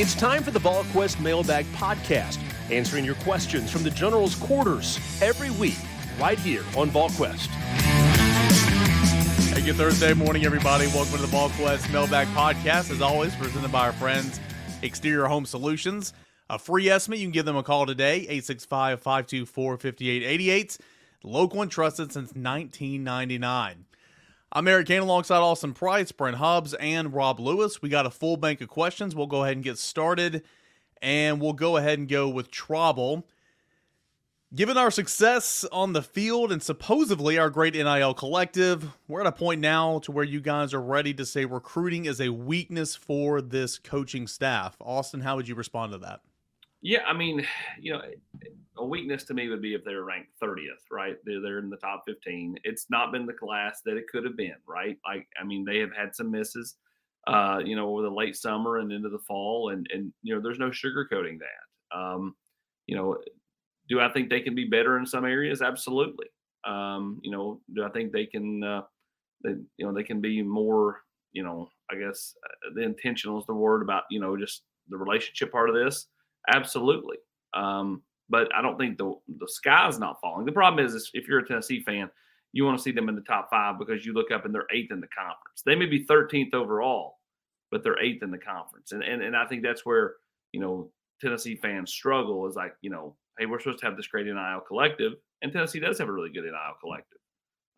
It's time for the VolQuest Mailbag Podcast, answering your questions from the General's quarters every week, right here on VolQuest. Hey, good Thursday morning, everybody. Welcome to the VolQuest Mailbag Podcast. As always, presented by our friends Exterior Home Solutions. A free estimate, you can give them a call today, 865 524 5888. Local and trusted since 1999. I'm Eric Cain alongside Austin Price, Brent Hubbs, and Rob Lewis. We got a full bank of questions. We'll go ahead and get started, and we'll go ahead and go with Trouble. Given our success on the field and supposedly our great NIL collective, we're at a point now to where you guys are ready to say recruiting is a weakness for this coaching staff. Austin, how would you respond to that? Yeah, I mean, you know, a weakness to me would be if they're ranked 30th, right? They're, they're in the top 15. It's not been the class that it could have been, right? Like, I mean, they have had some misses, uh, you know, over the late summer and into the fall, and and you know, there's no sugarcoating that. Um, you know, do I think they can be better in some areas? Absolutely. Um, you know, do I think they can, uh, they, you know, they can be more, you know, I guess uh, the intentional is the word about, you know, just the relationship part of this Absolutely. Um, but I don't think the the sky's not falling. The problem is, is if you're a Tennessee fan, you want to see them in the top five because you look up and they're eighth in the conference. They may be 13th overall, but they're eighth in the conference. And and and I think that's where you know Tennessee fans struggle is like you know, hey, we're supposed to have this great NIL collective, and Tennessee does have a really good NIL collective.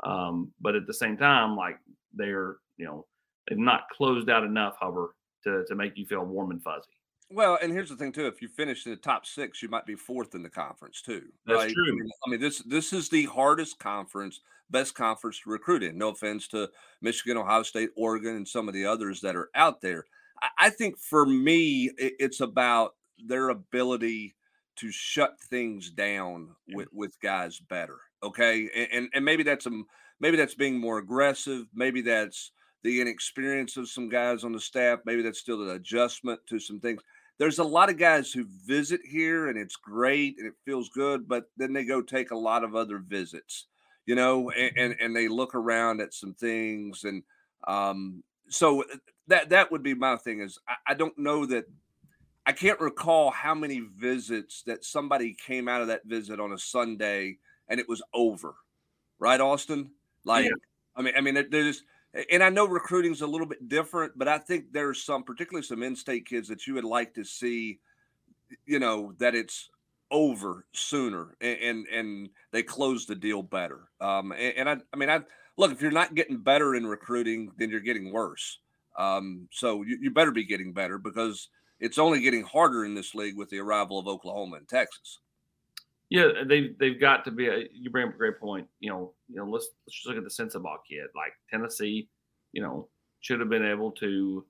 Um, but at the same time, like they're you know they've not closed out enough, however, to to make you feel warm and fuzzy. Well, and here's the thing too: if you finish in the top six, you might be fourth in the conference too. That's right? true. I mean, this this is the hardest conference, best conference to recruit in. No offense to Michigan, Ohio State, Oregon, and some of the others that are out there. I, I think for me, it, it's about their ability to shut things down with with guys better. Okay, and and, and maybe that's a maybe that's being more aggressive. Maybe that's the inexperience of some guys on the staff. Maybe that's still an adjustment to some things there's a lot of guys who visit here and it's great and it feels good, but then they go take a lot of other visits, you know, and and, and they look around at some things and um, so uh, that that would be my thing is I, I don't know that I can't recall how many visits that somebody came out of that visit on a Sunday and it was over, right, Austin? Like, yeah. I mean, I mean, there's and I know recruiting's a little bit different, but I think there's some, particularly some in-state kids that you would like to see, you know, that it's over sooner and and, and they close the deal better. Um, and, and I, I mean, I look if you're not getting better in recruiting, then you're getting worse. Um, so you, you better be getting better because it's only getting harder in this league with the arrival of Oklahoma and Texas. Yeah, they they've got to be. A, you bring up a great point. You know, you know. Let's let's just look at the Sensabaugh kid. Like Tennessee, you know, should have been able to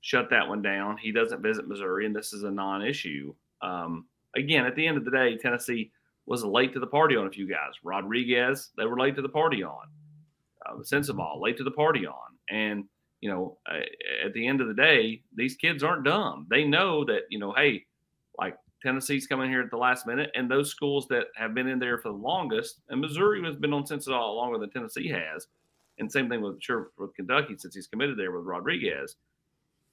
shut that one down. He doesn't visit Missouri, and this is a non-issue. Um, again, at the end of the day, Tennessee was late to the party on a few guys. Rodriguez, they were late to the party on. Uh, Sensabaugh, late to the party on, and you know, at the end of the day, these kids aren't dumb. They know that you know, hey, like Tennessee's coming here at the last minute, and those schools that have been in there for the longest, and Missouri has been on Sensabaugh longer than Tennessee has, and same thing with sure with Kentucky since he's committed there with Rodriguez.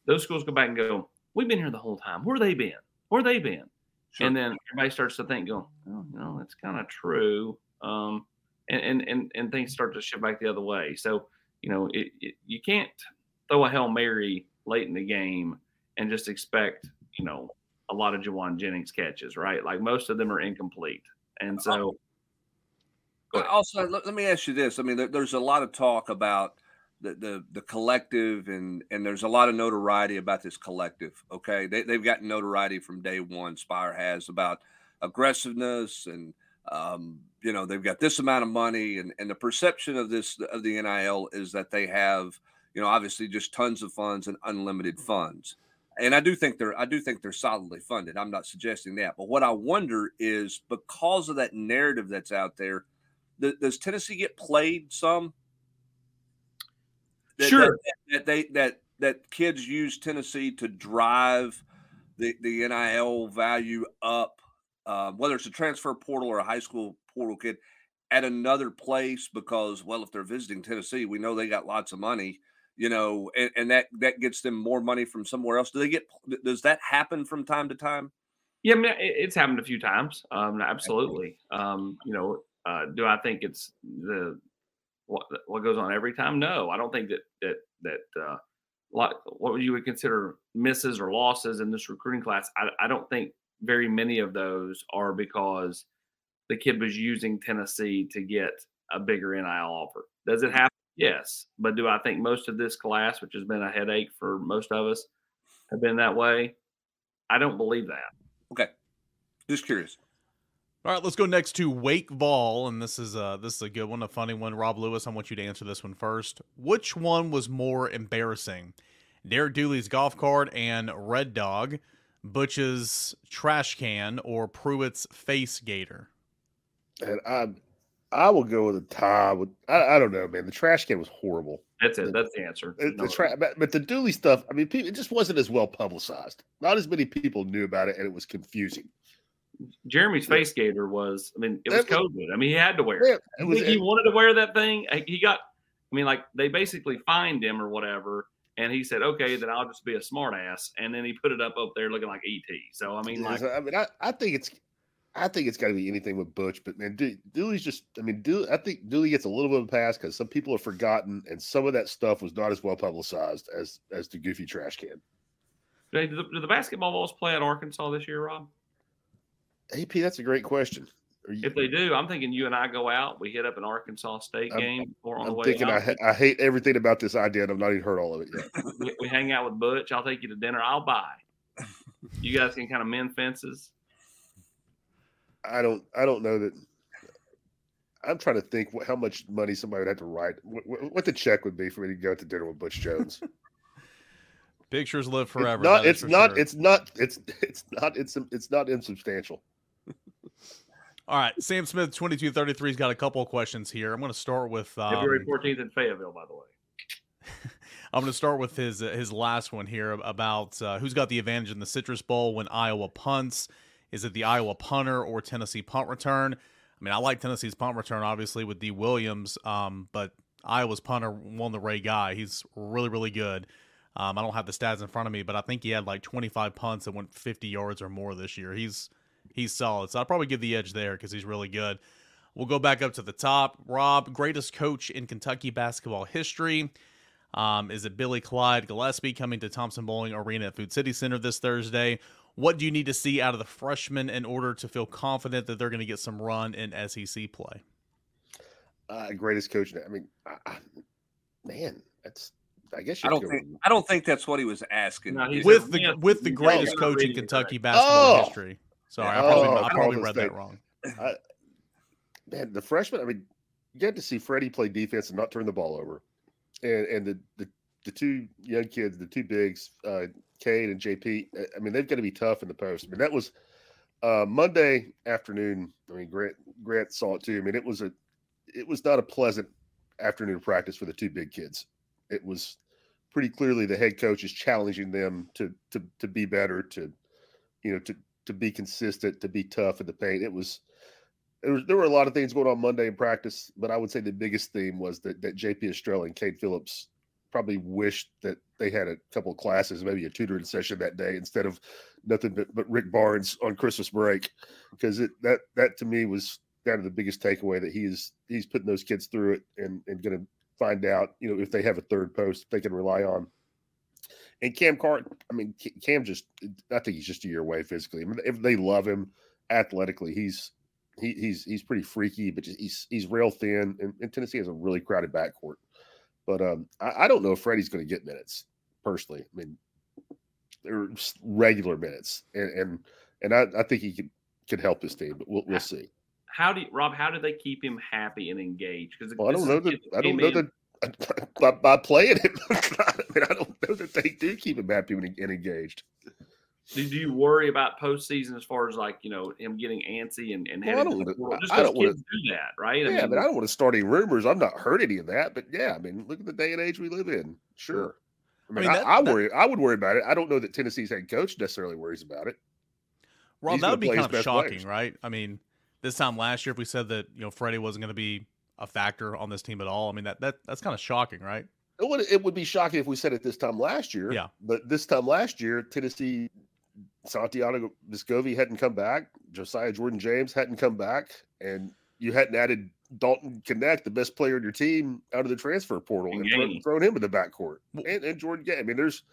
Those schools go back and go, "We've been here the whole time. Where they been? Where they been?" Sure. And then everybody starts to think, "Go, oh, you know, that's kind of true," um, and, and and and things start to shift back the other way. So you know, it, it, you can't throw a hail mary late in the game and just expect you know a lot of Jauan Jennings catches, right? Like most of them are incomplete. And so. Also, let, let, me ask you this. I mean, there, there's a lot of talk about the, the, the collective, and and there's a lot of notoriety about this collective. Okay, they, they've gotten notoriety from day one. Spyre has about aggressiveness and um, you know they've got this amount of money and, and the perception of this of the nil is that they have you know obviously just tons of funds and unlimited funds and i do think they're i do think they're solidly funded i'm not suggesting that but what i wonder is because of that narrative that's out there th- does tennessee get played some? That, sure. that, that they that that kids use tennessee to drive the, the nil value up uh, whether it's a transfer portal or a high school portal kid at another place because well if they're visiting tennessee we know they got lots of money you know and, and that that gets them more money from somewhere else do they get does that happen from time to time yeah I mean, it's happened a few times um, absolutely um, you know uh, do i think it's the what, what goes on every time no i don't think that that that uh, what what you would consider misses or losses in this recruiting class I, I don't think very many of those are because the kid was using Tennessee to get a bigger NIL offer. Does it happen? Yes. But do I think most of this class, which has been a headache for most of us, have been that way? I don't believe that. Okay. Just curious. All right, let's go next to Wake Vol, and this is a this is a good one, a funny one. Rob Lewis, I want you to answer this one first. Which one was more embarrassing, Derek Dooley's golf cart and Red Dog, Butch's trash can, or Pruitt's face gaiter? And I, I will go with a tie. With I, I don't know, man. The trash can was horrible. That's it. That's the answer. The, the tra- but, the Dooley stuff. I mean, people, it just wasn't as well publicized. Not as many people knew about it, and it was confusing. Jeremy's face gaiter was. I mean, it was COVID. I mean, he had to wear it. it was, he it, wanted to wear that thing. He got. I mean, like they basically fined him or whatever, and he said, "Okay, then I'll just be a smartass." And then he put it up up there looking like ET. So I mean, like, I mean, I, I think it's I think it's got to be anything with Butch, but man, Dooley's just. I mean, Dooley, I think Dooley gets a little bit of a pass because some people have forgotten, and some of that stuff was not as well publicized as as the goofy trash can. Do the, do the basketball Vols play at Arkansas this year, Rob? AP, that's a great question. You, if they do, I'm thinking you and I go out, we hit up an Arkansas State I'm, game or on I'm the way thinking out. I, I hate everything about this idea, and I've not even heard all of it yet. we, we hang out with Butch. I'll take you to dinner. I'll buy. You guys can kind of mend fences. I don't I don't know that. I'm trying to think what, how much money somebody would have to write, what, what, the check would be for me to go to dinner with Butch Jones. Pictures live forever. It's not. It's not, sure. it's not. It's it's not. It's it's not insubstantial. All right, Sam Smith, twenty two thirty three has got a couple of questions here. I'm going to start with um, February 14th in Fayetteville, by the way. I'm going to start with his uh, his last one here about uh, who's got the advantage in the Citrus Bowl when Iowa punts. Is it the Iowa punter or Tennessee punt return? I mean, I like Tennessee's punt return, obviously, with D. Williams, um, but Iowa's punter won the Ray Guy. He's really, really good. Um, I don't have the stats in front of me, but I think he had like 25 punts that went 50 yards or more this year. He's he's solid. So I'll probably give the edge there because he's really good. We'll go back up to the top. Rob, greatest coach in Kentucky basketball history. Um, is it Billy Clyde Gillispie coming to Thompson-Boling Arena at Food City Center this Thursday? What do you need to see out of the freshmen in order to feel confident that they're going to get some run in SEC play? Uh, greatest coach. I mean, I, I, man, that's. I guess I don't think. I don't think that's what he was asking. No, with the with the greatest coach in Kentucky basketball oh. history. Sorry, I probably, oh, I probably read that wrong. I, man, the freshman. I mean, you get to see Freddie play defense and not turn the ball over, and and the the, the two young kids, the two bigs, uh, Cade and JP, I mean, they've got to be tough in the post. I mean, that was uh, Monday afternoon. I mean, Grant Grant saw it too. I mean, it was a it was not a pleasant afternoon practice for the two big kids. It was pretty clearly the head coach is challenging them to to to be better, to you know, to to be consistent, to be tough in the paint. It was there, were a lot of things going on Monday in practice, but I would say the biggest theme was that that JP Estrella and Cade Phillips probably wished that they had a couple of classes, maybe a tutoring session that day instead of nothing but, but Rick Barnes on Christmas break, because it that that to me was kind of the biggest takeaway that he's he's putting those kids through it and and going to find out you know if they have a third post they can rely on. And Cam Carr, I mean Cam just I think he's just a year away physically. I mean, if they love him athletically, he's he, he's he's pretty freaky, but he's he's real thin, and, and Tennessee has a really crowded backcourt. But um, I, I don't know if Freddie's going to get minutes personally. I mean, they're regular minutes, and and and I, I think he can can help his team, but we'll we'll see. How do you, Rob? How do they keep him happy and engaged? Because well, I don't know that I don't know that by, by playing him. I, mean, I don't know that they do keep him happy and engaged. Do, do you worry about postseason as far as like you know him getting antsy and and well, I don't, just I don't want to do that, right? Yeah, I mean, but I don't want to start any rumors. I've not heard any of that, but yeah, I mean, look at the day and age we live in. Sure. I mean, I, mean, that, I, I worry. That, I would worry about it. I don't know that Tennessee's head coach necessarily worries about it. Rob, He's that would be kind of shocking, players. right? I mean, this time last year, if we said that you know Freddie wasn't going to be a factor on this team at all, I mean that that that's kind of shocking, right? It would it would be shocking if we said it this time last year. Yeah, but this time last year, Tennessee Santiago Vescovi hadn't come back, Josiah Jordan James hadn't come back, and you hadn't added Dalton Knecht, the best player in your team, out of the transfer portal and, and thrown him in the backcourt. And, and Jordan Gay. I mean, there's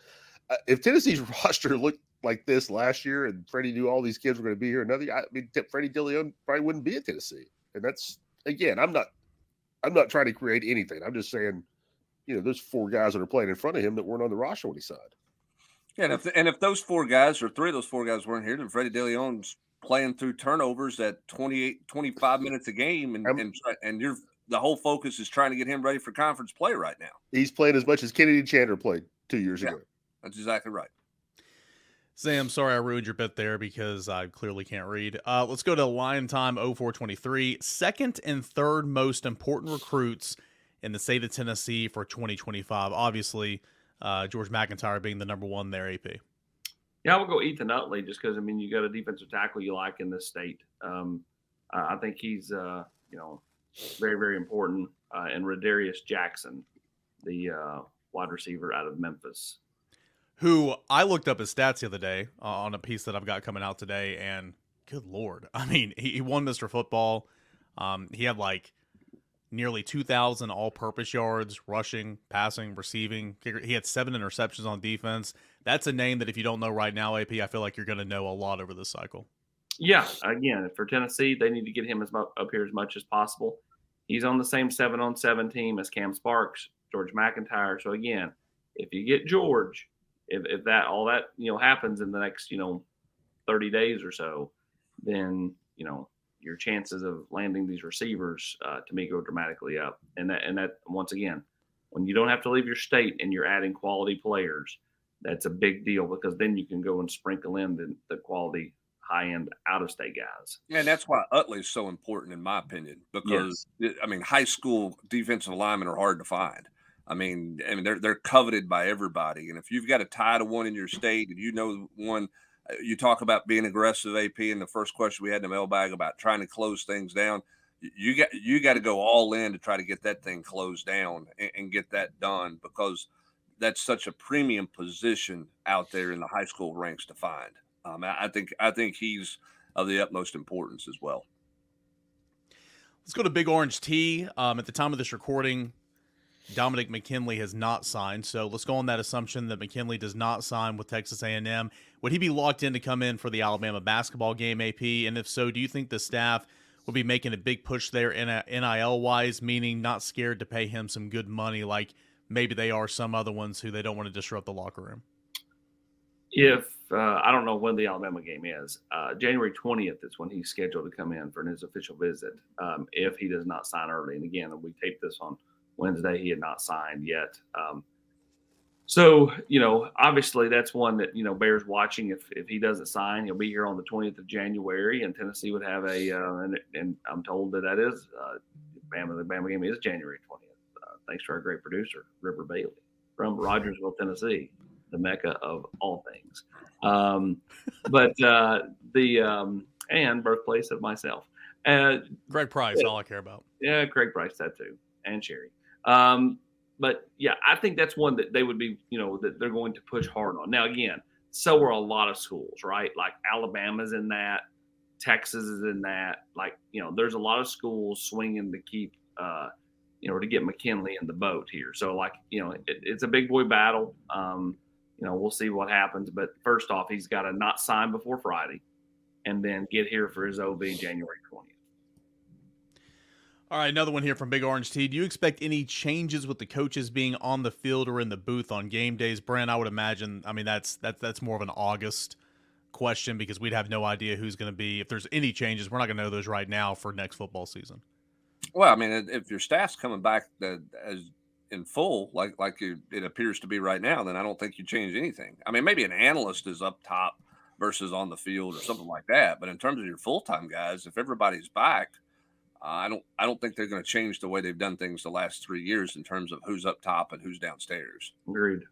uh, if Tennessee's roster looked like this last year and Freddie knew all these kids were going to be here another I mean, Freddie Dilione probably wouldn't be at Tennessee. And that's again, I'm not I'm not trying to create anything. I'm just saying, you know, there's four guys that are playing in front of him that weren't on the roster when he signed. Yeah, and if and if those four guys or three of those four guys weren't here, then Freddie Dilione's playing through turnovers at 28, 25 minutes a game, and and, and you're the whole focus is trying to get him ready for conference play right now. He's playing as much as Kennedy Chandler played two years yeah, ago. That's exactly right. Sam, sorry I ruined your bit there because I clearly can't read. Uh, let's go to line time 0423. Second and third most important recruits in the state of Tennessee for 2025. Obviously, uh, George MacIntyre being the number one there, AP. Yeah, I would go Ethan Utley just because I mean you got a defensive tackle you like in this state. Um, I think he's uh, you know very very important. Uh, and Radarius Jackson, the uh, wide receiver out of Memphis, who I looked up his stats the other day uh, on a piece that I've got coming out today, and good lord, I mean he, he won Mr. Football. Um, he had like nearly 2,000 all purpose yards, rushing, passing, receiving. He had seven interceptions on defense. That's a name that if you don't know right now, AP, I feel like you're going to know a lot over this cycle. Yeah. Again, for Tennessee, they need to get him as up here as much as possible. He's on the same seven on seven team as Cam Sparks, George MacIntyre. So again, if you get George, if, if that all that you know happens in the next you know 30 days or so, then you know your chances of landing these receivers uh, to me go dramatically up. And that and that once again, when you don't have to leave your state and you're adding quality players, that's a big deal because then you can go and sprinkle in the, the quality high end out of state guys. Yeah, and that's why Utley is so important in my opinion because yes. I mean high school defensive linemen are hard to find. I mean, I mean they're they're coveted by everybody, and if you've got a tie to one in your state and you know one you talk about being aggressive, AP, and the first question we had in the mailbag about trying to close things down. You got you got to go all in to try to get that thing closed down and, and get that done because that's such a premium position out there in the high school ranks to find. Um, I think I think he's of the utmost importance as well. Let's go to Big Orange T. Um, at the time of this recording, Dominick McKinley has not signed. So let's go on that assumption that McKinley does not sign with Texas A&M. Would he be locked in to come in for the Alabama basketball game, AP? And if so, do you think the staff will be making a big push there in NIL wise, meaning not scared to pay him some good money like maybe they are some other ones who they don't want to disrupt the locker room? If uh, I don't know when the Alabama game is, uh, January 20th is when he's scheduled to come in for his official visit. Um, if he does not sign early, and again, we taped this on Wednesday. He had not signed yet. Um, so, you know, obviously that's one that, you know, bears watching. If, if he doesn't sign, he'll be here on the 20th of January and Tennessee would have a, uh, and, and, I'm told that that is, uh, Bama, the Bama game is January 20th. Uh, thanks to our great producer, River Bailey from Rogersville, Tennessee, the mecca of all things. Um, but, uh, the, um, and birthplace of myself. Uh, Greg Price, yeah, all I care about. Yeah, Craig Price, that too, and Sherry. Um, but yeah, I think that's one that they would be, you know, that they're going to push hard on. Now, again, so are a lot of schools, right? Like Alabama's in that, Texas is in that. Like, you know, there's a lot of schools swinging to keep, uh, you know, to get McKinley in the boat here. So, like, you know, it, it's a big boy battle. Um, you know, we'll see what happens. But first off, he's got to not sign before Friday and then get here for his OV January 20th. All right, another one here from Big Orange T. Do you expect any changes with the coaches being on the field or in the booth on game days, Brent? I would imagine. I mean, that's that's that's more of an August question because we'd have no idea who's going to be if there's any changes. We're not going to know those right now for next football season. Well, I mean, if your staff's coming back as in full, like like it appears to be right now, then I don't think you change anything. I mean, maybe an analyst is up top versus on the field or something like that. But in terms of your full time guys, if everybody's back, uh, I don't I don't think they're going to change the way they've done things the last three years in terms of who's up top and who's downstairs. Agreed.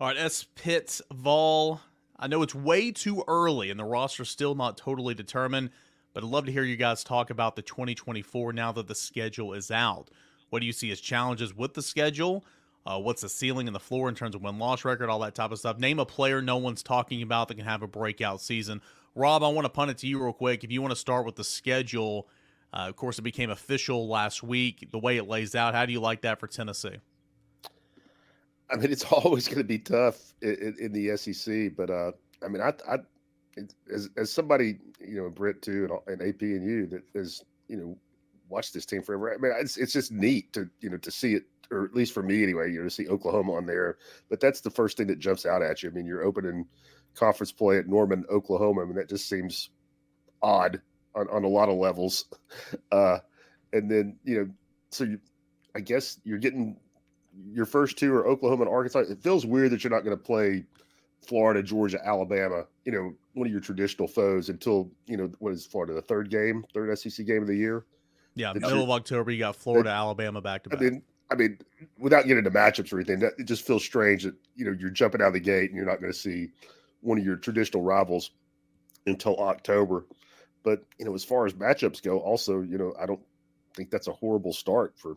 All right, S. Pitts Vol. I know it's way too early and the roster's still not totally determined, but I'd love to hear you guys talk about the 2024 now that the schedule is out. What do you see as challenges with the schedule? Uh, what's the ceiling and the floor in terms of win loss record, all that type of stuff. Name a player no one's talking about that can have a breakout season. Rob, I want to punt it to you real quick. If you want to start with the schedule, uh, of course, it became official last week. The way it lays out, how do you like that for Tennessee? I mean, it's always going to be tough in, in, the SEC, but uh, I mean, I, I as, as somebody you know, Britt too, and, and AP and you that has you know watched this team forever. I mean, it's it's just neat to you know to see it or at least for me anyway, you know, to see Oklahoma on there. But that's the first thing that jumps out at you. I mean, you're opening conference play at Norman, Oklahoma. I mean, that just seems odd on, on a lot of levels. Uh, and then, you know, so you, I guess you're getting your first two are Oklahoma and Arkansas. It feels weird that you're not going to play Florida, Georgia, Alabama, you know, one of your traditional foes until, you know, what is Florida, the third game, third SEC game of the year? Yeah, middle of October, you got Florida, that, Alabama back to back. I mean, I mean, without getting into matchups or anything, that, it just feels strange that you know you're jumping out of the gate and you're not going to see one of your traditional rivals until October. But you know, as far as matchups go, also you know, I don't think that's a horrible start for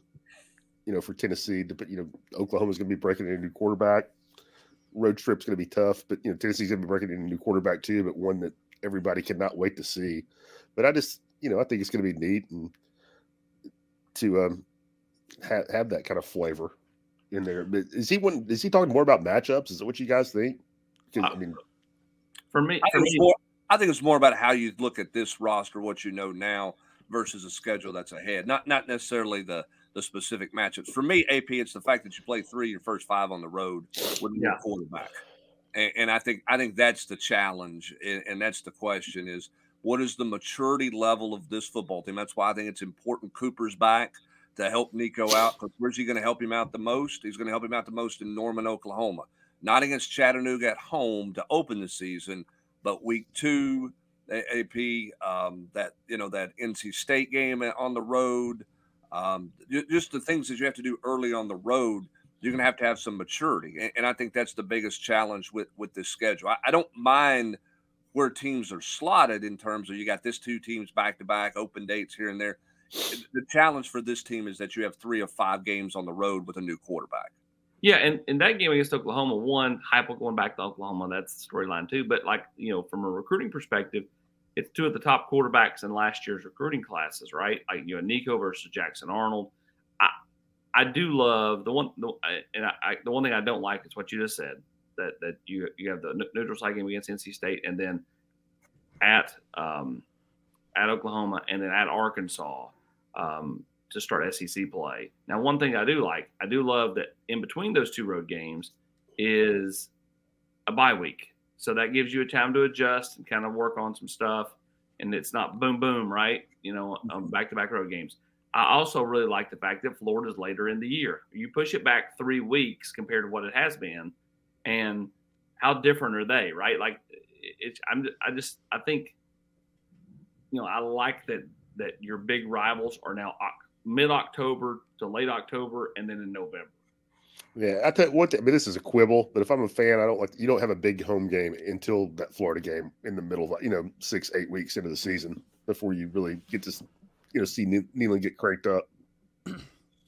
you know for Tennessee. To, you know, Oklahoma's going to be breaking in a new quarterback. Road trip's going to be tough, but you know Tennessee's going to be breaking in a new quarterback too, but one that everybody cannot wait to see. But I just you know I think it's going to be neat and to um, have, have that kind of flavor in there. But is he one? Is he talking more about matchups? Is that what you guys think? Uh, I mean, for me, I for think, me more, I think it's more about how you look at this roster, what you know now versus a schedule that's ahead. Not not necessarily the the specific matchups. For me, AP, it's the fact that you play three your first five on the road with no yeah. quarterback, and, and, I think I think that's the challenge, and, and that's the question: is what is the maturity level of this football team? That's why I think it's important Cooper's back to help Nico out. Because where's he going to help him out the most? He's going to help him out the most in Norman, Oklahoma. Not against Chattanooga at home to open the season, but week two, AP, um, that you know that NC State game on the road, um, just the things that you have to do early on the road. You're going to have to have some maturity, and, and I think that's the biggest challenge with with this schedule. I, I don't mind where teams are slotted in terms of you got this two teams back to back, open dates here and there the challenge for this team is that you have three of five games on the road with a new quarterback. Yeah, and in that game against Oklahoma, one Heupel going back to Oklahoma, that's the storyline too. But like you know, from a recruiting perspective, it's two of the top quarterbacks in last year's recruiting classes, right? Like you know, Nico versus Jackson Arnold. I I do love the one, the, and I, I, the one thing I don't like is what you just said that that you you have the neutral site game against NC State, and then at um, at Oklahoma, and then at Arkansas um, to start SEC play. Now, one thing I do like, I do love that in between those two road games is a bye week. So that gives you a time to adjust and kind of work on some stuff. And it's not boom, boom, right? You know, back to back road games. I also really like the fact that Florida's later in the year. You push it back three weeks compared to what it has been. And how different are they, right? Like, it's, I'm, I just, I think, you know, I like that that your big rivals are now mid October to late October, and then in November. Yeah, I tell you what. I mean, this is a quibble, but if I'm a fan, I don't like. You don't have a big home game until that Florida game in the middle of you know six eight weeks into the season before you really get to you know see Neyland get cranked up.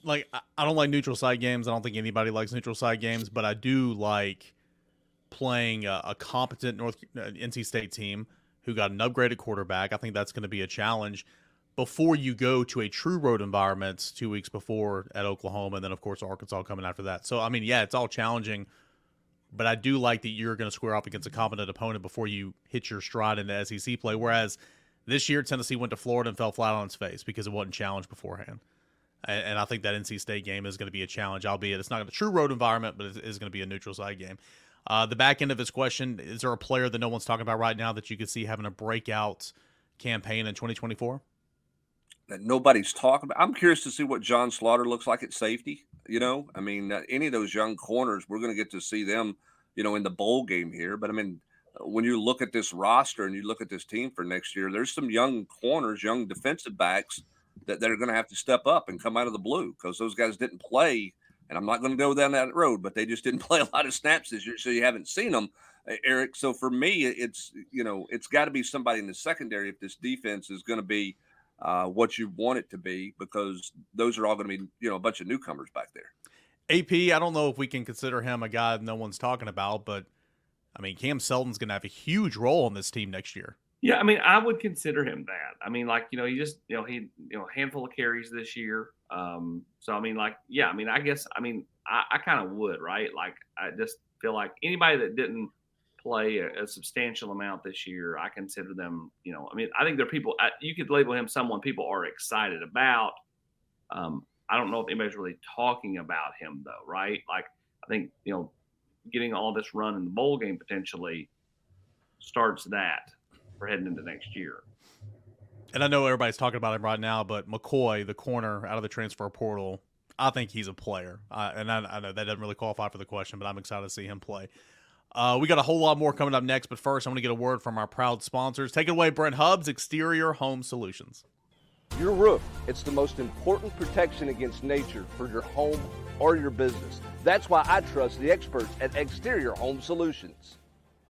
Like I don't like neutral side games. I don't think anybody likes neutral side games, but I do like playing a, a competent North uh, NC State team who got an upgraded quarterback. I think that's going to be a challenge before you go to a true road environment two weeks before at Oklahoma, and then of course Arkansas coming after that. So I mean, yeah, it's all challenging, but I do like that you're going to square off against a competent opponent before you hit your stride in the SEC play. Whereas this year Tennessee went to Florida and fell flat on its face because it wasn't challenged beforehand. And, and I think that NC State game is going to be a challenge, albeit it's not a true road environment, but it is going to be a neutral side game. Uh, the back end of his question: Is there a player that no one's talking about right now that you could see having a breakout campaign in 2024? That nobody's talking about. I'm curious to see what John Slaughter looks like at safety. You know, I mean, uh, any of those young corners, we're going to get to see them. You know, in the bowl game here. But I mean, when you look at this roster and you look at this team for next year, there's some young corners, young defensive backs that, that are going to have to step up and come out of the blue because those guys didn't play. And I'm not going to go down that road, but they just didn't play a lot of snaps this year, so you haven't seen them, Eric. So for me, it's you know it's got to be somebody in the secondary if this defense is going to be uh, what you want it to be, because those are all going to be you know a bunch of newcomers back there. AP, I don't know if we can consider him a guy no one's talking about, but I mean, Cam Seldon's going to have a huge role on this team next year. Yeah, I mean, I would consider him that. I mean, like you know, he just you know he you know handful of carries this year. Um, so I mean, like yeah, I mean, I guess I mean I, I kind of would right. Like I just feel like anybody that didn't play a, a, substantial amount this year, I consider them. You know, I mean, I think they're people I, you could label him someone people are excited about. Um, I don't know if anybody's really talking about him though, right? Like I think you know getting all this run in the bowl game potentially starts that for heading into next year. And I know everybody's talking about him right now, but McCoy, the corner out of the transfer portal, I think he's a player. Uh, and I, I, know that doesn't really qualify for the question, but I'm excited to see him play. Uh, we got a whole lot more coming up next, but first, I'm going to get a word from our proud sponsors. Take it away, Brent Hubbs, Exterior Home Solutions. Your roof, it's the most important protection against nature for your home or your business. That's why I trust the experts at Exterior Home Solutions.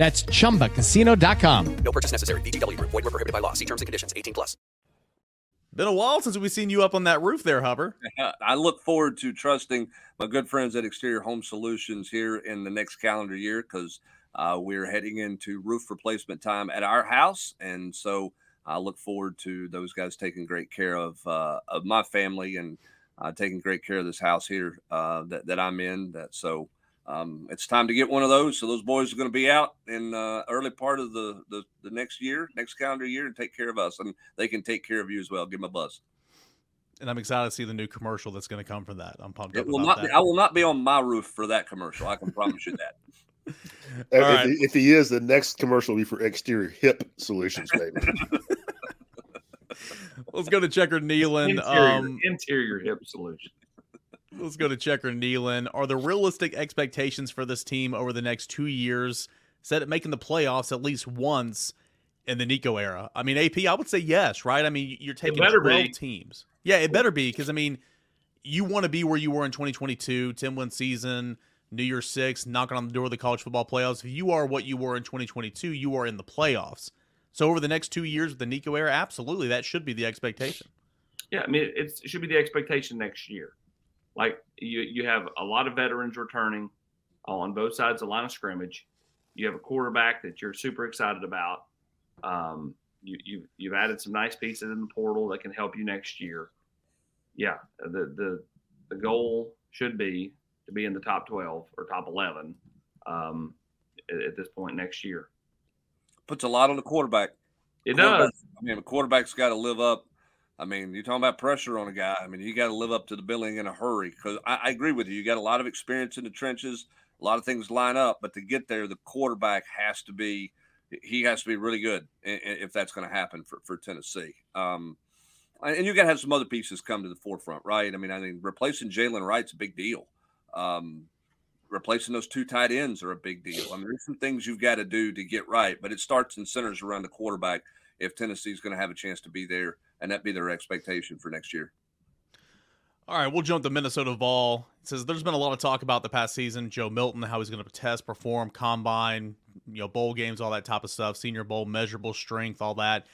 That's ChumbaCasino.com. No purchase necessary. VGW. Void were prohibited by law. See terms and conditions. 18 plus. Been a while since we've seen you up on that roof there, Hubber. I look forward to trusting my good friends at Exterior Home Solutions here in the next calendar year because uh, we're heading into roof replacement time at our house. And so I look forward to those guys taking great care of, uh, of my family and uh, taking great care of this house here uh, that, that I'm in. That So um, it's time to get one of those. So those boys are going to be out in uh, early part of the, the, the next year, next calendar year, and take care of us, and they can take care of you as well. Give them a buzz. And I'm excited to see the new commercial that's going to come from that. I'm pumped it up will about not that. Be, I will not be on my roof for that commercial. I can promise you that. if, right. he, if he is, the next commercial will be for exterior hip solutions, maybe. Let's go to Checker Nealon. Interior, Um, interior hip solution. Let's go to Checker Nealon. Are the realistic expectations for this team over the next two years set at making the playoffs at least once in the Nico era? I mean, AP, I would say yes, right? I mean, you're taking better 12 be. teams. Yeah, it better be because, I mean, you want to be where you were in 2022, 10 win season, New Year's Six, knocking on the door of the college football playoffs. If you are what you were in 2022, you are in the playoffs. So over the next two years with the Nico era, absolutely, that should be the expectation. Yeah, I mean, it's, it should be the expectation next year. Like you, you have a lot of veterans returning on both sides of the line of scrimmage. You have a quarterback that you're super excited about. Um, you, you, you've added some nice pieces in the portal that can help you next year. Yeah, the the the goal should be to be in the top 12 or top 11 um, at, at this point next year. Puts a lot on the quarterback. It does. I mean, the quarterback's got to live up. I mean, you're talking about pressure on a guy. I mean, you got to live up to the billing in a hurry. Because I, I agree with you. You got a lot of experience in the trenches. A lot of things line up, but to get there, the quarterback has to be. He has to be really good if that's going to happen for, for Tennessee. Um, and you got to have some other pieces come to the forefront, right? I mean, I mean, replacing Jaylen Wright's a big deal. Um, replacing those two tight ends are a big deal. I mean, there's some things you've got to do to get right, but it starts and centers around the quarterback if Tennessee's going to have a chance to be there, and that be their expectation for next year. All right, we'll jump to Minnesota Vol. It says there's been a lot of talk about the past season. Joe Milton, how he's going to test, perform, combine, you know, bowl games, all that type of stuff, senior bowl, measurable strength, all that.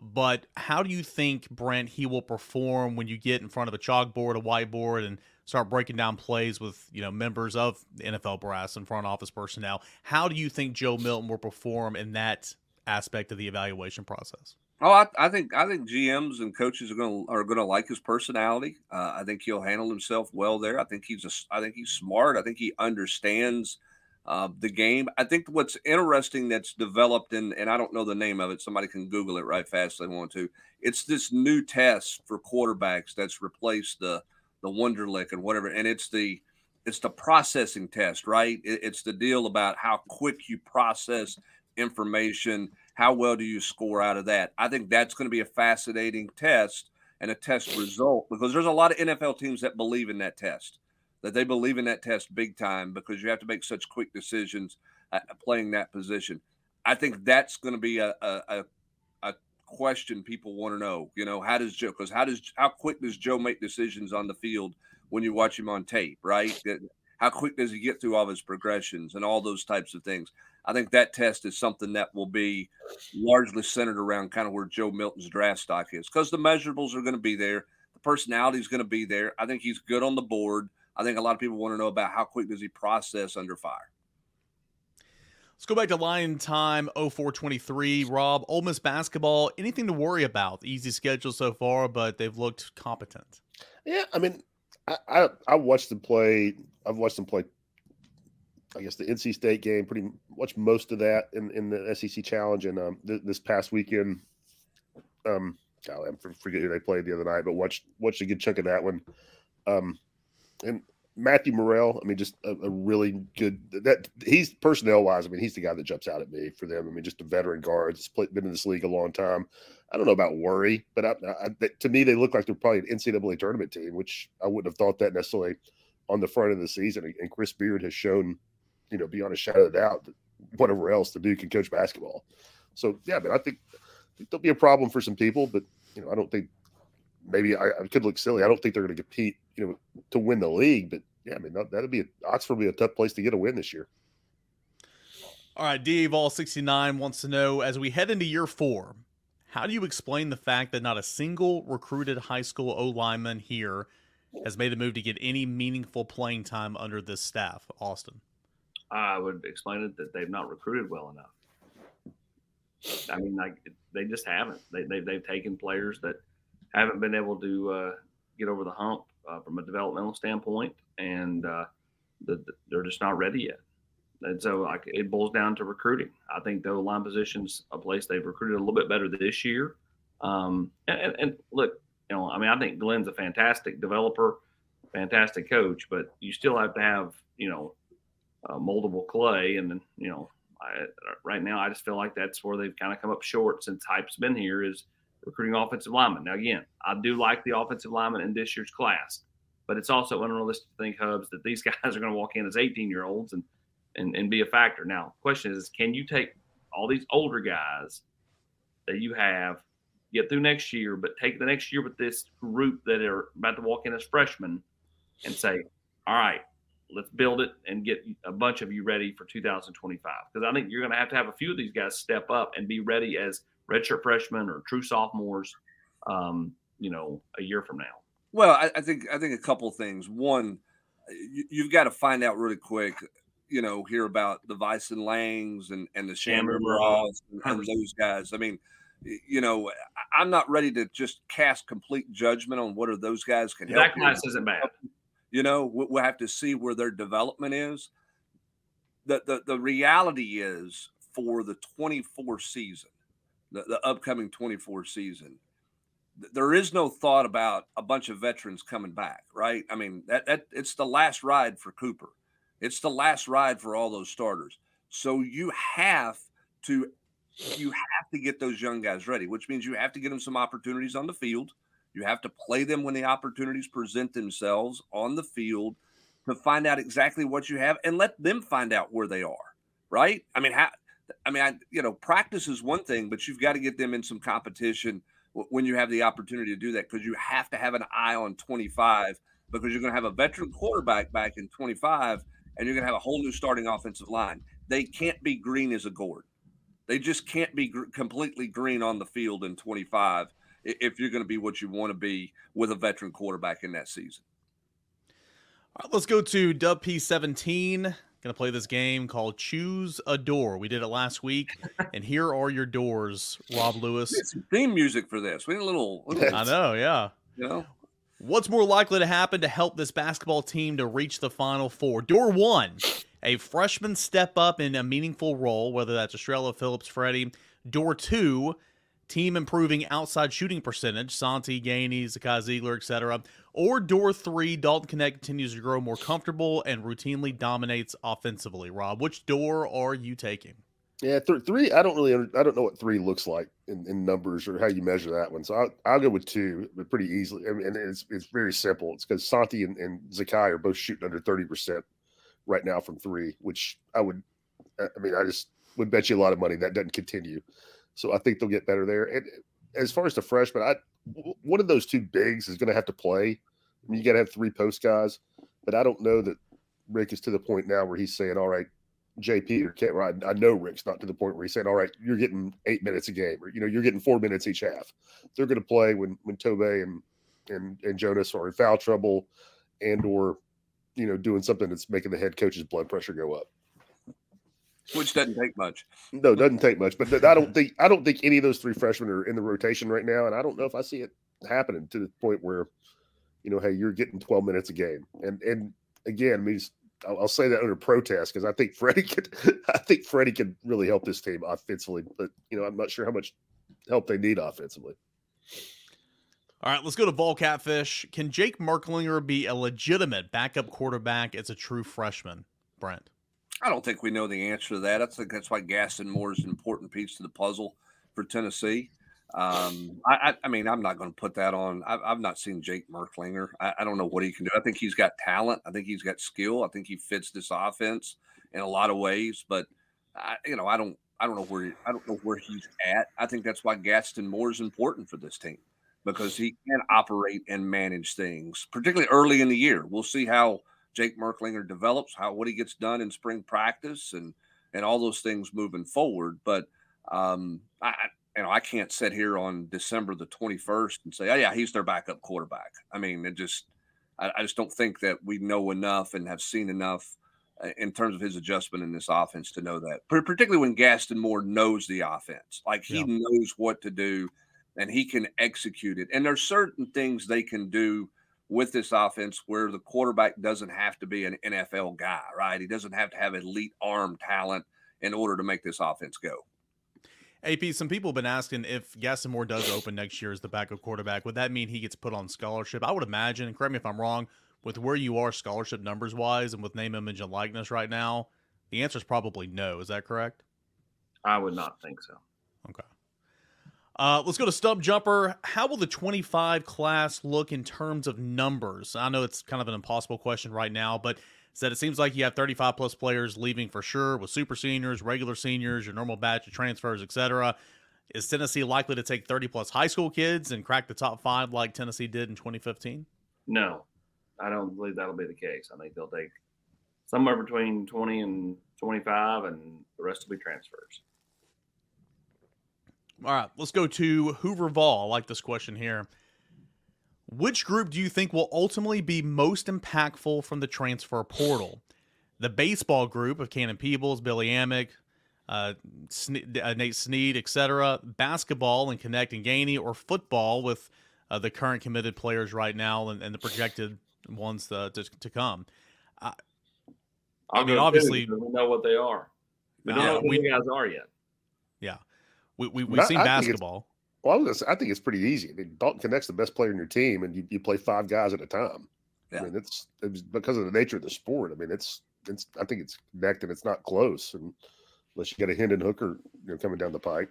But how do you think Brent he will perform when you get in front of a chalkboard, a whiteboard, and start breaking down plays with you know members of the NFL brass and front office personnel? How do you think Joe Milton will perform in that aspect of the evaluation process? Oh, I, I, think I think GMs and coaches are going are going to like his personality. Uh, I think he'll handle himself well there. I think he's a, I think he's smart. I think he understands uh, the game. I think what's interesting that's developed in, and I don't know the name of it. Somebody can Google it right fast if they want to. It's this new test for quarterbacks that's replaced the the Wonderlic and whatever, and it's the it's the processing test, right? It, it's the deal about how quick you process information how well do you score out of that? I think that's going to be a fascinating test and a test result because there's a lot of NFL teams that believe in that test, that they believe in that test big time because you have to make such quick decisions playing that position. I think that's going to be a, a, a question people want to know. You know, how does Joe? Because how does how quick does Joe make decisions on the field when you watch him on tape? Right? How quick does he get through all his progressions and all those types of things? I think that test is something that will be largely centered around kind of where Joe Milton's draft stock is because the measurables are going to be there. The personality is going to be there. I think he's good on the board. I think a lot of people want to know about how quick does he process under fire. Let's go back to line time 0423. Rob, Ole Miss basketball, anything to worry about? Easy schedule so far, but they've looked competent. Yeah, I mean, I, I, I watched them play. I've watched them play I guess the NC State game, pretty much most of that in, in the SEC Challenge, and um, th- this past weekend, um, golly, I forget who they played the other night, but watched watched a good chunk of that one. Um, and Matthew Murrell, I mean, just a, a, really good that he's personnel wise. I mean, he's the guy that jumps out at me for them. I mean, just a veteran guard, been in this league a long time. I don't know about worry, but I, I, to me, they look like they're probably an NCAA tournament team, which I wouldn't have thought that necessarily on the front of the season. And Chris Beard has shown you know, beyond a shadow of a doubt whatever else the dude can coach basketball. So yeah, but I think, I think there'll be a problem for some people, but you know, I don't think maybe I, I could look silly. I don't think they're going to compete, you know, to win the league. But yeah, I mean that, that'd be a, Oxford will be a tough place to get a win this year. All right, Vol 69 wants to know as we head into year four, how do you explain the fact that not a single recruited high school O lineman here has made the move to get any meaningful playing time under this staff, Austin? I would explain it that they've not recruited well enough. I mean, like they just haven't. They, they they've taken players that haven't been able to uh, get over the hump uh, from a developmental standpoint, and uh, the, the, they're just not ready yet. And so, like, it boils down to recruiting. I think the line positions a place they've recruited a little bit better this year. Um, and, and, and look, you know, I mean, I think Glen's a fantastic developer, fantastic coach, but you still have to have, you know, uh, moldable clay. And then, you know, I, right now, I just feel like that's where they've kind of come up short since Heup's been here is recruiting offensive linemen. Now, again, I do like the offensive linemen in this year's class, but it's also unrealistic to think, Hubbs, that these guys are going to walk in as 18 year olds and, and, and be a factor. Now, question is, can you take all these older guys that you have, get through next year, but take the next year with this group that are about to walk in as freshmen and say, all right, let's build it and get a bunch of you ready for 2025 because I think you're going to have to have a few of these guys step up and be ready as redshirt freshmen or true sophomores, um, you know, a year from now. Well, I, I think I think a couple things. One, you, have got to find out really quick. You know, hear about the Vysen Langs and and the Shammer Ross and, and those guys. I mean, you know, I'm not ready to just cast complete judgment on what are those guys can that help. That class you. isn't bad. You know, we'll have to see where their development is. The, the, the reality is for the 24 season, the, the upcoming 24 season, there is no thought about a bunch of veterans coming back, right? I mean, that, that it's the last ride for Cooper. It's the last ride for all those starters. So you have to you have to get those young guys ready, which means you have to get them some opportunities on the field. You have to play them when the opportunities present themselves on the field to find out exactly what you have and let them find out where they are. Right? I mean, how, I mean, I, you know, practice is one thing, but you've got to get them in some competition when you have the opportunity to do that because you have to have an eye on 25 because you're going to have a veteran quarterback back in 25 and you're going to have a whole new starting offensive line. They can't be green as a gourd. They just can't be gr- completely green on the field in 25 if you're going to be what you want to be with a veteran quarterback in that season. All right, let's go to Dub P17. Going to play this game called Choose a Door. We did it last week, and here are your doors, Rob Lewis. Theme music for this. We need a little. little I know, yeah. You know, What's more likely to happen to help this basketball team to reach the Final Four? Door one, a freshman step up in a meaningful role, whether that's Estrella, Phillips, Freddie. Door two, team improving outside shooting percentage, Santi, Gainey, Zakai Zeigler, etc. Or door three, Dalton Knecht continues to grow more comfortable and routinely dominates offensively. Rob, which door are you taking? Yeah, th- three. I don't really. I don't know what three looks like in, in numbers or how you measure that one. So I'll, I'll go with two, but pretty easily. I mean, and it's it's very simple. It's because Santi and, and Zakai are both shooting under thirty percent right now from three, which I would. I I mean, I just would bet you a lot of money that doesn't continue. So I think they'll get better there. And as far as the freshman, I one of those two bigs is going to have to play. I mean, you got to have three post guys, but I don't know that Rick is to the point now where he's saying, "All right, JP or Kent, I know Rick's not to the point where he's saying, "All right, you're getting eight minutes a game," or you know, you're getting four minutes each half. They're going to play when when Tobe and and and Jonas are in foul trouble, and or you know, doing something that's making the head coach's blood pressure go up. Which doesn't take much. No, it doesn't take much, but th- I don't think I don't think any of those three freshmen are in the rotation right now, and I don't know if I see it happening to the point where, you know, hey, you're getting 12 minutes a game, and and again, I mean, I'll, I'll say that under protest because I think Freddie could, I think Freddie could really help this team offensively, but you know, I'm not sure how much help they need offensively. All right, let's go to Vol Catfish. Can Jake Merklinger be a legitimate backup quarterback as a true freshman? Brent. I don't think we know the answer to that. I think that's why Gaston Moore is an important piece to the puzzle for Tennessee. Um, I, I, mean, I'm not going to put that on. I've, I've not seen Jake Merklinger. I, I don't know what he can do. I think he's got talent. I think he's got skill. I think he fits this offense in a lot of ways. But I, you know, I don't, I don't know where, I don't know where he's at. I think that's why Gaston Moore is important for this team because he can operate and manage things, particularly early in the year. We'll see how Jake Merklinger develops, how what he gets done in spring practice, and and all those things moving forward. But um, I, you know, I can't sit here on December the twenty first and say, oh yeah, he's their backup quarterback. I mean, it just, I, I just don't think that we know enough and have seen enough uh, in terms of his adjustment in this offense to know that. Particularly when Gaston Moore knows the offense, like he Yeah. knows what to do and he can execute it. And there's certain things they can do with this offense where the quarterback doesn't have to be an NFL guy, right? He doesn't have to have elite arm talent in order to make this offense go. AP, some people have been asking if Gaston Moore does open next year as the backup quarterback, would that mean he gets put on scholarship? I would imagine, and correct me if I'm wrong, with where you are scholarship numbers wise and with name, image, and likeness right now, the answer is probably no. Is that correct? I would not think so. Okay. Uh, let's go to Stub Jumper. How will the 25 class look in terms of numbers? I know it's kind of an impossible question right now, but said it seems like you have 35 plus players leaving for sure with super seniors, regular seniors, your normal batch of transfers, etc. Is Tennessee likely to take 30 plus high school kids and crack the top five like Tennessee did in 2015? No, I don't believe that'll be the case. I think they'll take somewhere between 20 and 25, and the rest will be transfers. All right, let's go to Hoover Vol. I like this question here. Which group do you think will ultimately be most impactful from the transfer portal? The baseball group of Cannon Peebles, Billy Amick, uh, Sne- uh, Nate Snead, etc. Basketball and Knecht and Gainey, or football with uh, the current committed players right now and, and the projected ones uh, to, to come. I'll I mean, obviously- we know what they are. We don't Yeah, know who we- guys are yet. We, we, we've I- seen I think basketball. Well, I, was gonna say, I think it's pretty easy. I mean, Dalton Knecht's the best player in your team, and you, you play five guys at a time. Yeah. I mean, it's, it's because of the nature of the sport. I mean, it's it's I think it's connected. It's not close, and unless you get a Hendon Hooker, you know, coming down the pike.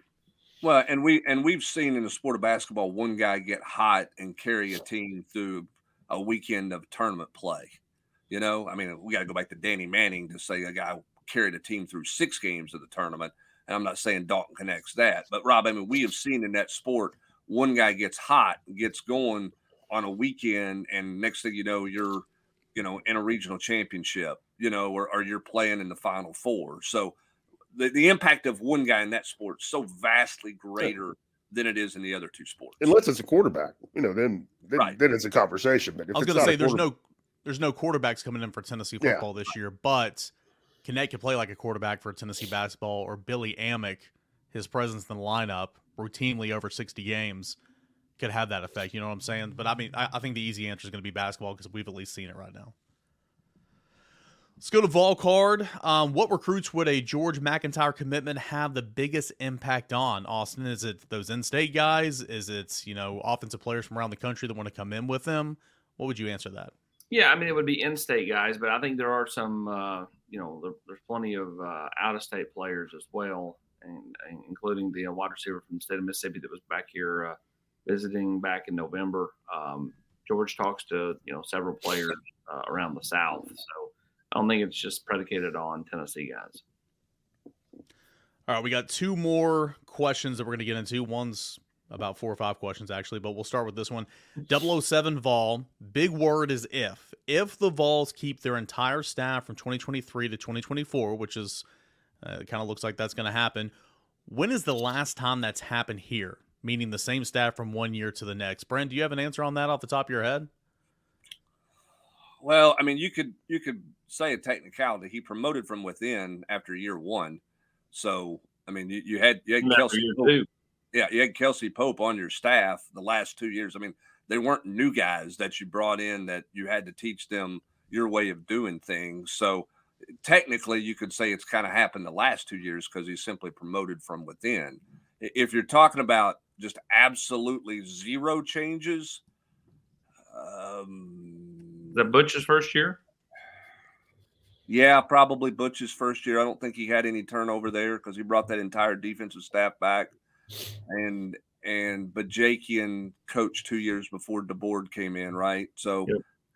Well, and we and we've seen in the sport of basketball one guy get hot and carry a team through a weekend of tournament play. You know, I mean, we got to go back to Danny Manning to say a guy carried a team through six games of the tournament. And I'm not saying Dalton Knecht's that, but Rob, I mean, we have seen in that sport one guy gets hot, gets going on a weekend, and next thing you know, you're, you know, in a regional championship, you know, or, or you're playing in the final four. So the, the impact of one guy in that sport is so vastly greater than it is in the other two sports. Unless it's a quarterback, you know, then then, Right. then it's a conversation. But if I was going to say there's no there's no quarterbacks coming in for Tennessee Yeah. football this year, but Knecht could play like a quarterback for Tennessee basketball, or Billy Amick, his presence in the lineup routinely over 60 games could have that effect. You know what I'm saying? But I mean, I, I think the easy answer is going to be basketball because we've at least seen it right now. Let's go to Vol Card. Um, what recruits would a George MacIntyre commitment have the biggest impact on? Austin, is it those in-state guys? Is it you know offensive players from around the country that want to come in with them? What would you answer that? Yeah, I mean it would be in-state guys, but I think there are some. Uh, you know, there, there's plenty of uh, out-of-state players as well, and, and including the uh, wide receiver from the state of Mississippi that was back here uh, visiting back in November. Um, George talks to you know several players uh, around the South, so I don't think it's just predicated on Tennessee guys. All right, we got two more questions that we're going to get into. One's about four or five questions actually, but we'll start with this one. 007 Vol, big word is if. If the Vols keep their entire staff from 2023 to 2024, which is uh, it kind of looks like that's going to happen, when is the last time that's happened here? Meaning the same staff from one year to the next. Brent, do you have an answer on that off the top of your head? Well, I mean, you could you could say a technicality. He promoted from within after year one, so I mean, you, you had you had Kelsey Pope, yeah, you had Kelsey Pope on your staff the last two years. I mean, they weren't new guys that you brought in that you had to teach them your way of doing things. So technically, you could say it's kind of happened the last two years because he's simply promoted from within. If you're talking about just absolutely zero changes, um, the Butch's first year. Yeah, probably Butch's first year. I don't think he had any turnover there because he brought that entire defensive staff back, and and Bajakian coached two years before DeBord came in, right? So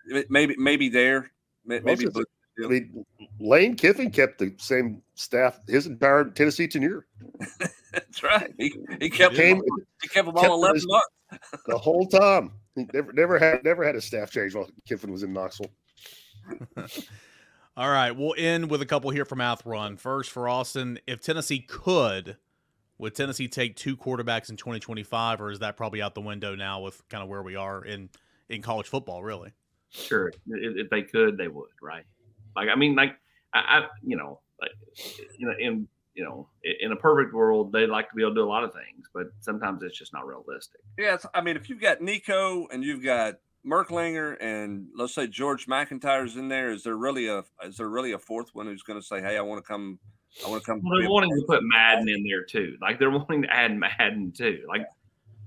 yep. maybe maybe there, maybe. Butch, I mean, Lane Kiffin kept the same staff his entire Tennessee tenure. That's right. He, he kept Came, them, he kept them all eleven months the whole time. He never never had never had a staff change while Kiffin was in Knoxville. All right, we'll end with a couple here from Athrun. First, for Austin, if Tennessee could, would Tennessee take two quarterbacks in 2025, or is that probably out the window now with kind of where we are in in college football? Really? Sure. If they could, they would. Right. Like I mean, like I, I you know, like in, in you know, in a perfect world, they'd like to be able to do a lot of things, but sometimes it's just not realistic. Yes, I mean, if you've got Nico and you've got Merklinger and let's say George MacIntyre's in there. Is there really a is there really a fourth one who's going to say, "Hey, I want to come, I want to come"? Well, they're wanting to put Madden in there too. Like they're wanting to add Madden too. Like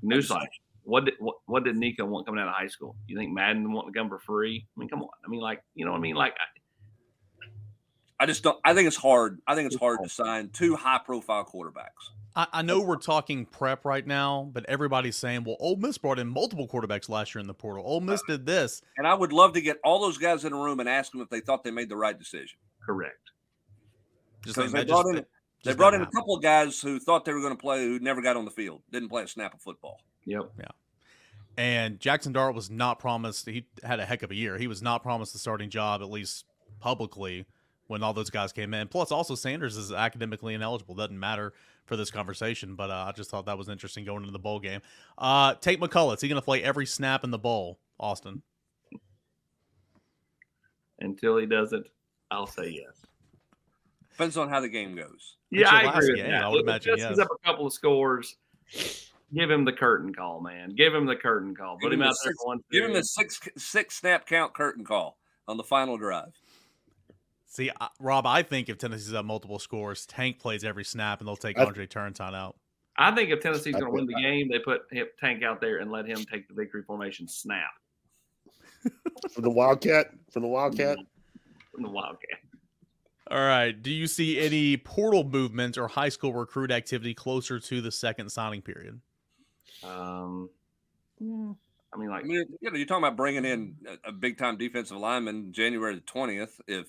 newsflash, what did what, what did Nico want coming out of high school? You think Madden want to come for free? I mean, come on. I mean, like you know what I mean? Like. I, I just don't. I think it's hard. I think it's hard to sign two high profile quarterbacks. I, I, know we're talking prep right now, but everybody's saying, well, Ole Miss brought in multiple quarterbacks last year in the portal. Ole Miss did this. And I would love to get all those guys in a room and ask them if they thought they made the right decision. Correct. Because they brought in, they brought in a couple of guys who thought they were going to play who never got on the field, didn't play a snap of football. Yep. Yeah. And Jackson Dart was not promised. He had a heck of a year. He was not promised the starting job, at least publicly, when all those guys came in. Plus, also Sanders is academically ineligible. Doesn't matter for this conversation, but uh, I just thought that was interesting going into the bowl game. Uh, Tate McCullough, is he going to play every snap in the bowl, Austin? Until he doesn't, I'll say yes. Depends on how the game goes. Yeah, I agree. Game, I would imagine yes. up a couple of scores. Give him the curtain call, man. Give him the curtain call. Put him, him out there six, one. Give him the six six snap count curtain call on the final drive. See, Rob, I think if Tennessee's at multiple scores, Tank plays every snap and they'll take Andre Turrentine out. I think if Tennessee's going to win the game, they put Tank out there and let him take the victory formation snap. from the Wildcat? From the Wildcat? From the Wildcat. All right. Do you see any portal movement or high school recruit activity closer to the second signing period? Um, I mean, like, I mean, you know, you're talking about bringing in a, a big time defensive lineman January the 20th. If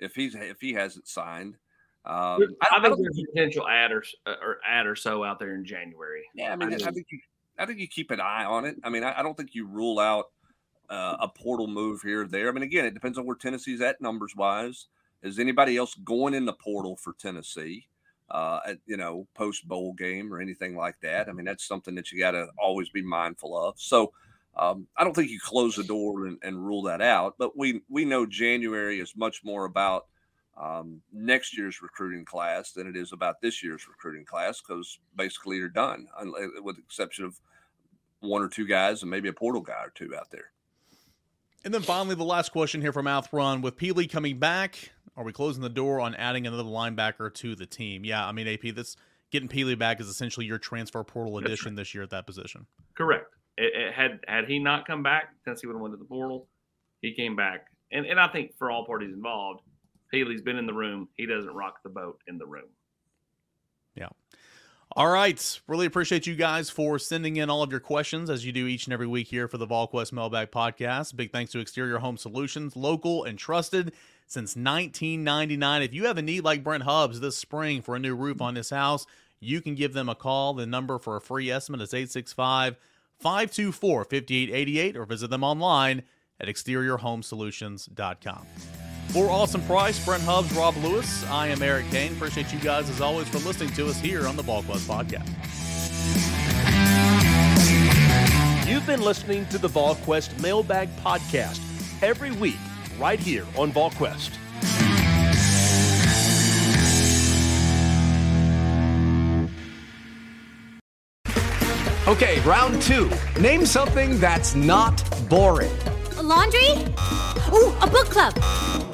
if he's if he hasn't signed. Um, I, I, think there's a potential add or, uh, or add or so out there in January. Yeah, I mean, I, I think you, I think you keep an eye on it. I mean, I, I don't think you rule out uh, a portal move here or there. I mean, again, it depends on where Tennessee's at numbers wise. Is anybody else going in the portal for Tennessee? Uh, at, you know, post bowl game or anything like that. I mean, that's something that you got to always be mindful of. So, um, I don't think you close the door and, and, rule that out, but we we know January is much more about um, next year's recruiting class than it is about this year's recruiting class because basically you're done, with the exception of one or two guys and maybe a portal guy or two out there. And then finally, the last question here from Mouth with Pili coming back. Are we closing the door on adding another linebacker to the team? Yeah, I mean, AP, this getting Pili back is essentially your transfer portal addition right. this year at that position. Correct. It, it had had he not come back, Tennessee would have went to the portal. He came back, and and I think for all parties involved, Pili's been in the room. He doesn't rock the boat in the room. Yeah. All right. Really appreciate you guys for sending in all of your questions as you do each and every week here for the VolQuest Mailbag Podcast. Big thanks to Exterior Home Solutions, local and trusted since 1999. If you have a need like Brent Hubbs this spring for a new roof on this house, you can give them a call. The number for a free estimate is 865 524 5888 or visit them online at exteriorhomesolutions.com. For Austin Price, Brent Hubbs, Rob Lewis, I am Eric Cain. Appreciate you guys as always for listening to us here on the VolQuest Podcast. You've been listening to the VolQuest Mailbag Podcast every week right here on VolQuest. Okay, round two. Name something that's not boring. A laundry? Ooh, a book club.